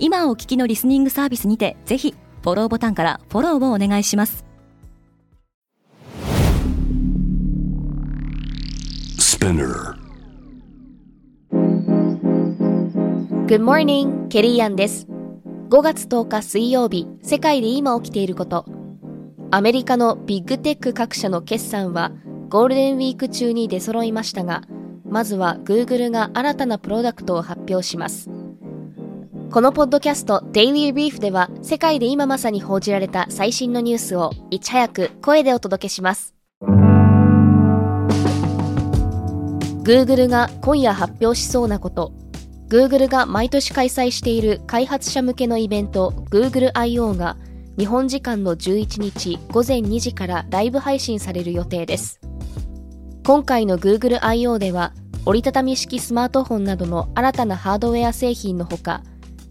今お聞きのリスニングサービスにてぜひフォローボタンからフォローをお願いします。Good morning, ケリーアンです。5月10日水曜日世界で今起きていること。アメリカのビッグテック各社の決算はゴールデンウィーク中に出揃いましたがまずは Google が新たなプロダクトを発表しますこのポッドキャスト Daily Brief では世界で今まさに報じられた最新のニュースをいち早く声でお届けします Google が今夜発表しそうなこと Google が毎年開催している開発者向けのイベント Google I.O. が日本時間の11日午前2時からライブ配信される予定です今回の Google I.O. では折りたたみ式スマートフォンなどの新たなハードウェア製品のほか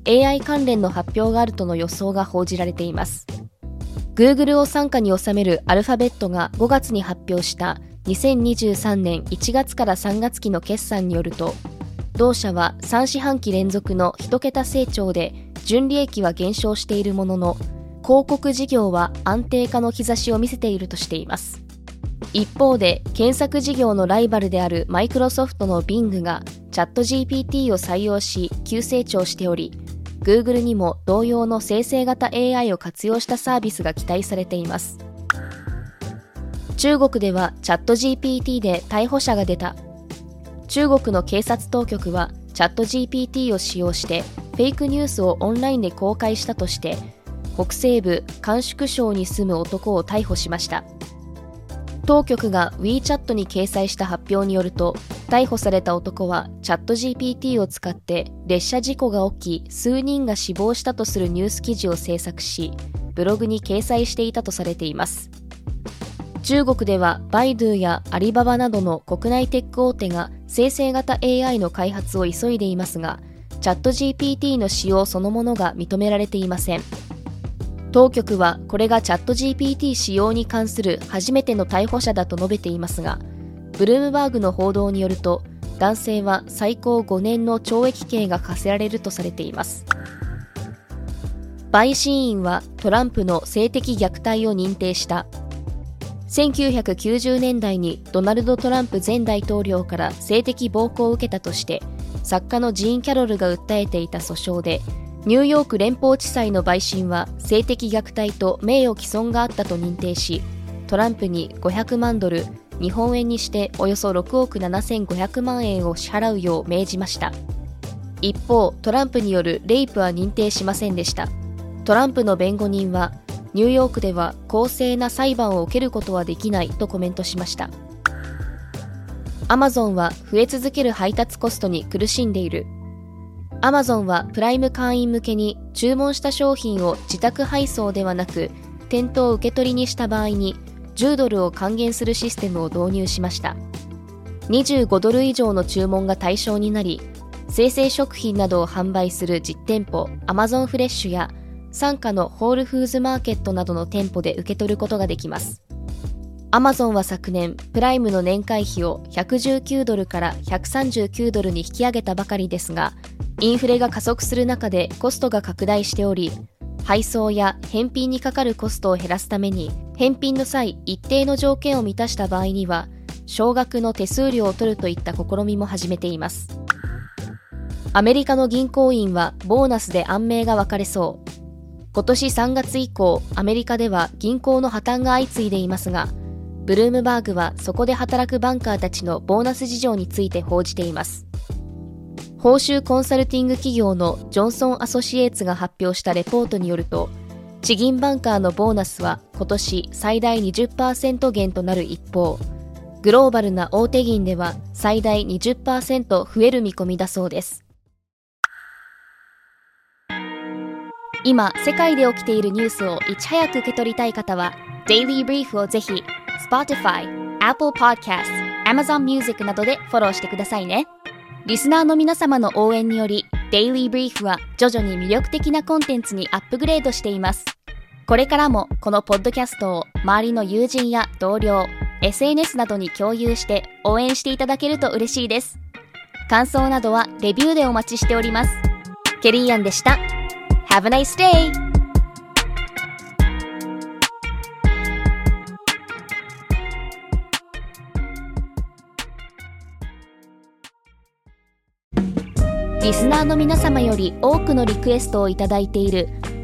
AI 関連の発表があるとの予想が報じられています。Google を傘下に収めるアルファベットが5月に発表した2023年1月から3月期の決算によると同社は3四半期連続の1桁成長で純利益は減少しているものの広告事業は安定化の兆しを見せているとしています。一方で検索事業のライバルであるマイクロソフトの Bing がチャット GPT を採用し急成長しており Google にも同様の生成型 AI を活用したサービスが期待されています。中国ではチャット GPT で逮捕者が出た。中国の警察当局はチャット GPT を使用してフェイクニュースをオンラインで公開したとして北西部甘粛省に住む男を逮捕しました。当局が WeChat に掲載した発表によると逮捕された男はチャット GPT を使って列車事故が起き数人が死亡したとするニュース記事を制作しブログに掲載していたとされています。中国ではバイドゥやアリババなどの国内テック大手が生成型 AI の開発を急いでいますがチャット GPT の使用そのものが認められていません。当局はこれがチャット GPT 使用に関する初めての逮捕者だと述べていますがブルームバーグの報道によると男性は最高5年の懲役刑が課せられるとされています。陪審員はトランプの性的虐待を認定した。1990年代にドナルド・トランプ前大統領から性的暴行を受けたとして作家のジーン・キャロルが訴えていた訴訟でニューヨーク連邦地裁の陪審は性的虐待と名誉毀損があったと認定しトランプに500万ドル日本円にしておよそ6億7500万円を支払うよう命じました。一方トランプによるレイプは認定しませんでした。トランプの弁護人はニューヨークでは公正な裁判を受けることはできないとコメントしました。アマゾンは増え続ける配達コストに苦しんでいる。アマゾンはプライム会員向けに注文した商品を自宅配送ではなく店頭受け取りにした場合に10ドルを還元するシステムを導入しました25ドル以上の注文が対象になり生鮮食品などを販売する実店舗アマゾンフレッシュや傘下のホールフーズマーケットなどの店舗で受け取ることができます。アマゾンは昨年、プライムの年会費を119ドルから139ドルに引き上げたばかりですが、インフレが加速する中でコストが拡大しており、配送や返品にかかるコストを減らすために、返品の際一定の条件を満たした場合には、少額の手数料を取るといった試みも始めています。アメリカの銀行員はボーナスで安命が分かれそう。今年3月以降、アメリカでは銀行の破綻が相次いでいますが、ブルームバーグはそこで働くバンカーたちのボーナス事情について報じています。報酬コンサルティング企業のジョンソン・アソシエイツが発表したレポートによると、地銀バンカーのボーナスは今年最大20%減となる一方、グローバルな大手銀では最大20%増える見込みだそうです。今世界で起きているニュースをいち早く受け取りたい方は Daily Brief をぜひ Spotify、Apple Podcast、Amazon Music などでフォローしてくださいねリスナーの皆様の応援により Daily Brief は徐々に魅力的なコンテンツにアップグレードしていますこれからもこのポッドキャストを周りの友人や同僚 SNS などに共有して応援していただけると嬉しいです。感想などはレビューでお待ちしております。ケリーアンでした。Have a nice day! リスナーの皆様より多くのリクエストをいただいている